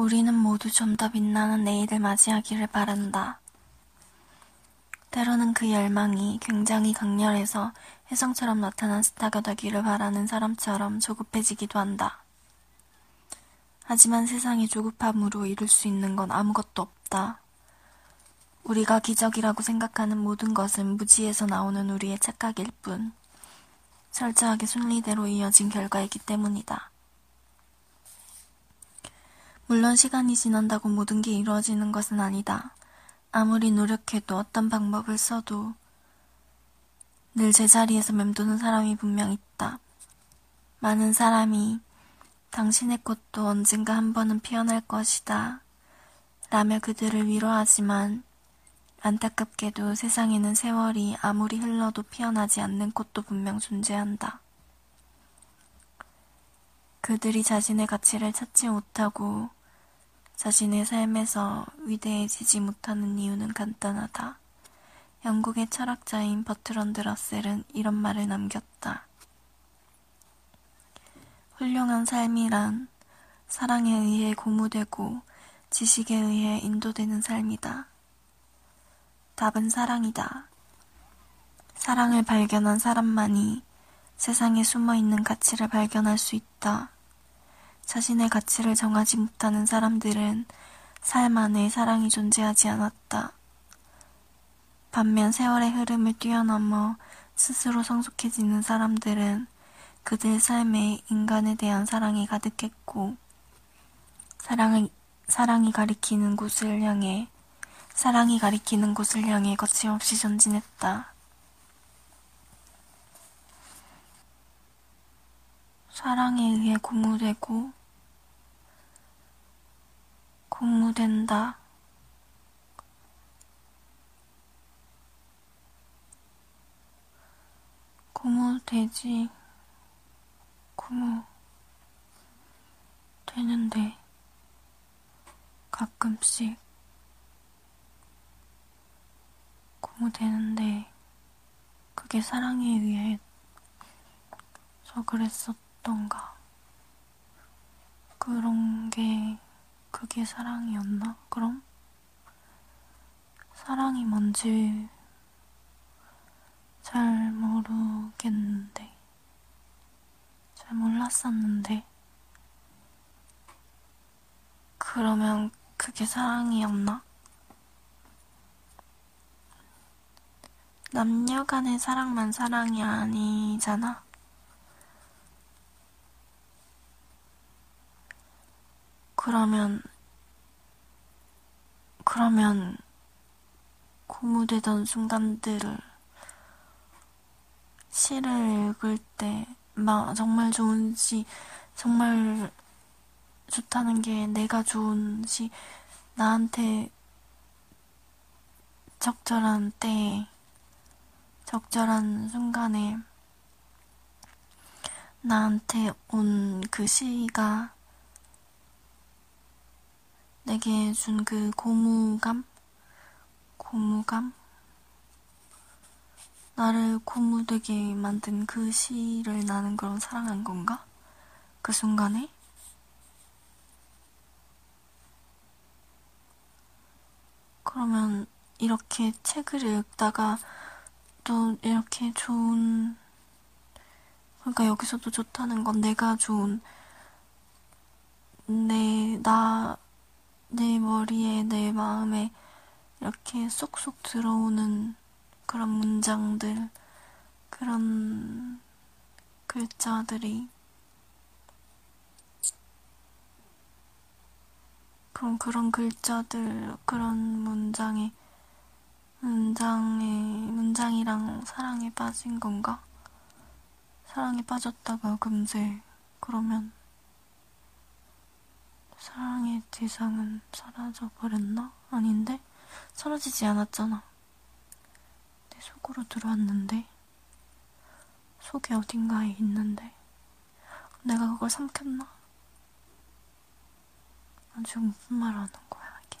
우리는 모두 좀 더 빛나는 내일을 맞이하기를 바란다. 때로는 그 열망이 굉장히 강렬해서 혜성처럼 나타난 스타가 되기를 바라는 사람처럼 조급해지기도 한다. 하지만 세상의 조급함으로 이룰 수 있는 건 아무것도 없다. 우리가 기적이라고 생각하는 모든 것은 무지에서 나오는 우리의 착각일 뿐, 철저하게 순리대로 이어진 결과이기 때문이다. 물론 시간이 지난다고 모든 게 이루어지는 것은 아니다. 아무리 노력해도 어떤 방법을 써도 늘 제자리에서 맴도는 사람이 분명 있다. 많은 사람이 당신의 꽃도 언젠가 한 번은 피어날 것이다. 라며 그들을 위로하지만 안타깝게도 세상에는 세월이 아무리 흘러도 피어나지 않는 꽃도 분명 존재한다. 그들이 자신의 가치를 찾지 못하고 자신의 삶에서 위대해지지 못하는 이유는 간단하다. 영국의 철학자인 버트런드 러셀은 이런 말을 남겼다. 훌륭한 삶이란 사랑에 의해 고무되고 지식에 의해 인도되는 삶이다. 답은 사랑이다. 사랑을 발견한 사람만이 세상에 숨어 있는 가치를 발견할 수 있다. 자신의 가치를 정하지 못하는 사람들은 삶 안에 사랑이 존재하지 않았다. 반면 세월의 흐름을 뛰어넘어 스스로 성숙해지는 사람들은 그들 삶에 인간에 대한 사랑이 가득했고, 사랑을, 사랑이 가리키는 곳을 향해, 사랑이 가리키는 곳을 향해 거침없이 전진했다. 사랑에 의해 고무되고, 고무된다. 고무되지, 고무, 되는데, 가끔씩, 고무되는데, 그게 사랑에 의해 서 그랬었던가. 그런 게, 그게 사랑이었나? 그럼? 사랑이 뭔지 잘 모르겠는데, 잘 몰랐었는데, 그러면 그게 사랑이었나? 남녀 간의 사랑만 사랑이 아니잖아. 그러면, 그러면, 고무되던 순간들을 시를 읽을 때, 막 정말 좋은 시, 정말 좋다는 게 내가 좋은 시, 나한테 적절한 때에, 적절한 순간에 나한테 온 그 시가 내게 준 그 고무감? 고무감? 나를 고무되게 만든 그 시를 나는 그런 사랑한 건가? 그 순간에? 그러면 이렇게 책을 읽다가 또 이렇게 좋은, 그러니까 여기서도 좋다는 건 내가 좋은, 내, 나, 내 머리에, 내 마음에 이렇게 쏙쏙 들어오는 그런 문장들, 그런 글자들이 그럼 그런 글자들, 그런 문장에, 문장에, 문장이랑 사랑에 빠진 건가? 사랑에 빠졌다가 금세, 그러면 사랑의 대상은 사라져버렸나? 아닌데? 사라지지 않았잖아. 내 속으로 들어왔는데? 속에 어딘가에 있는데? 내가 그걸 삼켰나? 난 지금 무슨 말 하는 거야, 이게.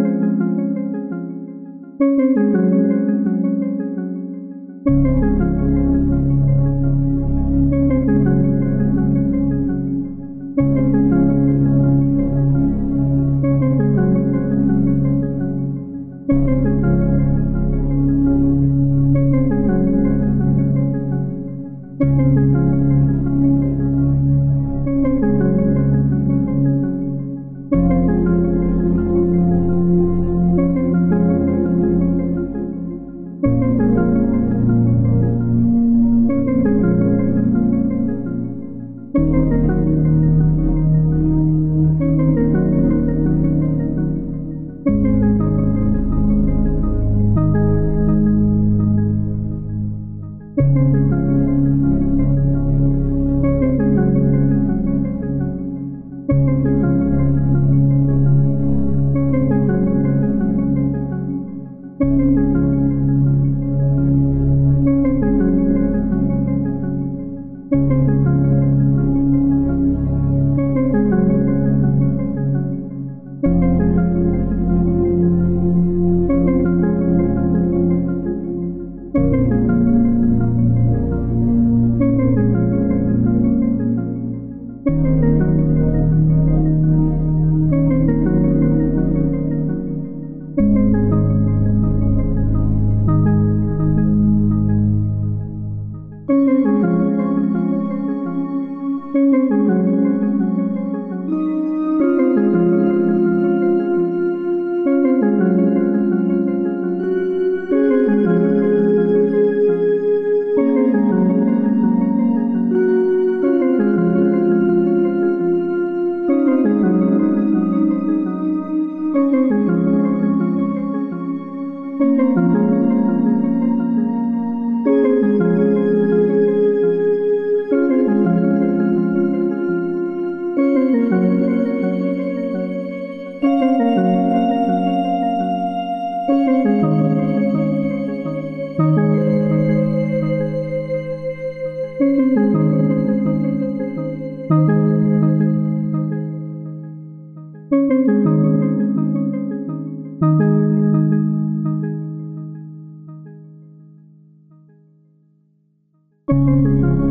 Música